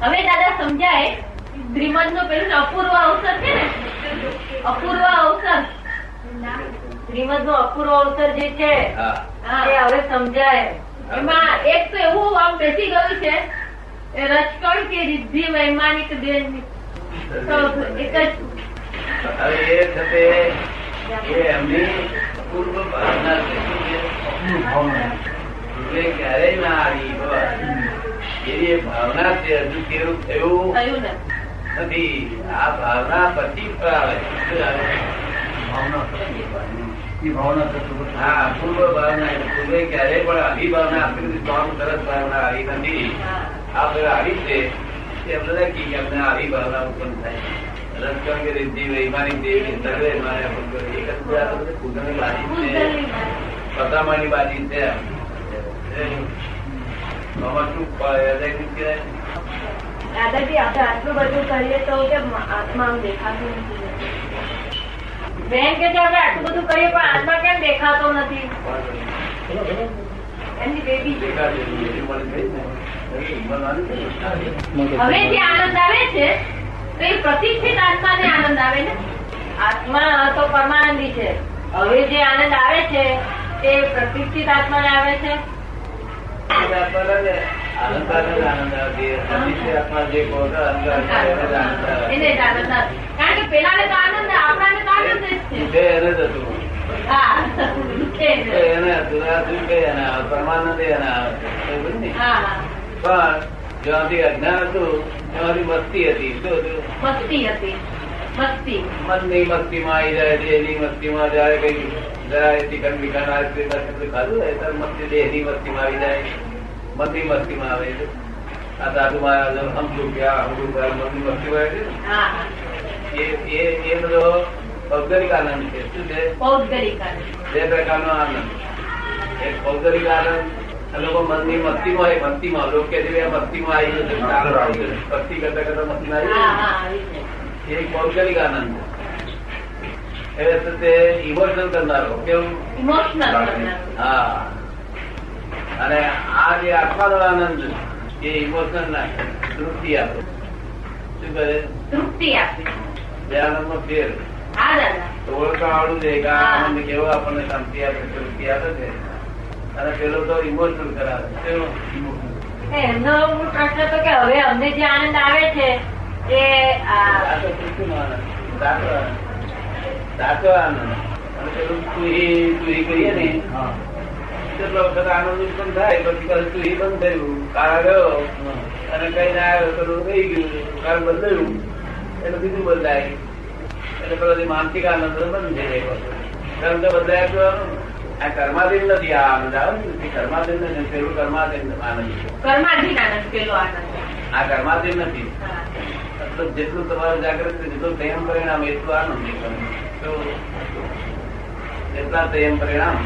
હવે દાદા સમજાય શ્રીમદનું પેલું અપૂર્વ અવસર છે ને? અપૂર્વ અવસર. શ્રીમદ નો અપૂર્વ અવસર જે છે હા. એ હવે સમજાય. એમાં એક તો એવું આમ બેસી ગયું છે એ રજકણ કે રિદ્ધિ વૈમાનિક દેહ તો એક જ હવે એ થતે એ એમની પૂર્વ ભાવના? એટલે ક્યારેય ના આવી. એવી ભાવના છે હજુ કેવું થયું? થયું નથી આ ભાવના પછી આવે હા પૂર્વ ભાવના પૂર્વે ક્યારેય પણ આવી ભાવના આપી સરસ ભાવના આવી નથી. આ બધા આવી છે તે અમને નક્કી અમને આવી ભાવના ઉત્પન્ન થાય. રસકણ કે રિદ્ધિ વૈમાનિક દેવી સર્વે મારે એક જ બધા આ બધું કુદરતની બાજી છે. પતામાની બાજી છે. આમાં કેમ આત્મા દેખાતું કે આટલું બધું કરીએ પણ આત્મા કેમ દેખાતો નથી? એમની બેબી. હવે જે આનંદ આવે છે, તો એ પ્રતિષ્ઠિત આત્માને આનંદ આવે ને? આત્મા તો પરમાનંદી છે. હવે જે આનંદ આવે છે, તે પ્રતિષ્ઠિત આત્માને આવે છે? પરમાનંદ પણ જ્યાંથી અજ્ઞાન હતું ત્યાંથી મસ્તી હતી. શું હતું? મસ્તી હતી. મસ્તી મનની મસ્તીમાં આવી જાય દેહની મસ્તીમાં જયારે કઈ જરા ચિકન બિકન આઈસ્ક્રીમ બાઈસ્ક્રીમ ખાધું હોય ત્યારે મસ્તી દેહની મસ્તીમાં આવી જાય મનની મસ્તીમાં આવે છે આ સાધુ મહારાજ સમજુ કે આ સમજુ કે આ મનની મસ્તીમાં આવે છે ને. હા હા એ એ એ બધો ભૌગોલિક આનંદ છે શું છે પૌદ્ગલિક આનંદ. બે પ્રકારનો આનંદ એક ભૌગોલિક આનંદ આ લોકો મનની મસ્તીમાં હોય મસ્તીમાં લોકો કે છે કે આ મસ્તીમાં આવી ગયું છે આનંદ આવી ગયો છે. મસ્તી કરતા કરતા મસ્તીમાં આવી હા ગયું હા આવી છે. છે. એ આનંદ તે ઇમોશનલ કરનારો કેવું ઇમોશનલ હા. અને આ જે આત્માનો આનંદ એ ઇમોશનલ ના તૃપ્તિ આપે. શું કરે તૃપ્તિ આપે. બે આનંદમાં ફેર. ઓળખા આવડું છે કે આ આનંદ કેવો આપણને શાંતિ આપે તૃપ્તિ આપે છે. અને પેલો તો ઇમોશનલ કરાવે? એમનો પ્રશ્ન તો કે હવે અમને જે આનંદ આવે છે એ સાચો આનંદ અને પેલું તુહી તુહી કરીએ ને કેટલો વખત આનંદ ઉત્પન્ન થાય પછી પાછું તુહી બંધ થયું કાળા ગયો અને કઈ ના આવ્યો પેલું રહી ગયું કારણ બદલાયું એટલે બીજું બદલાય એટલે પેલો માનસિક આનંદ બંધ થઈ જાય. કર્મ તો બદલાય તો આ કર્માધીન નથી આ આનંદ આવે ને કર્માધીન નથી પેલું કર્માધીન આનંદ કર્માધીન આનંદ પેલો આનંદ આ કર્માધીન નથી. મતલબ જેટલું તમારું જાગૃત જેટલું પ્રેમ પરિણામ એટલું આનંદ જેટલા પ્રેમ પરિણામ.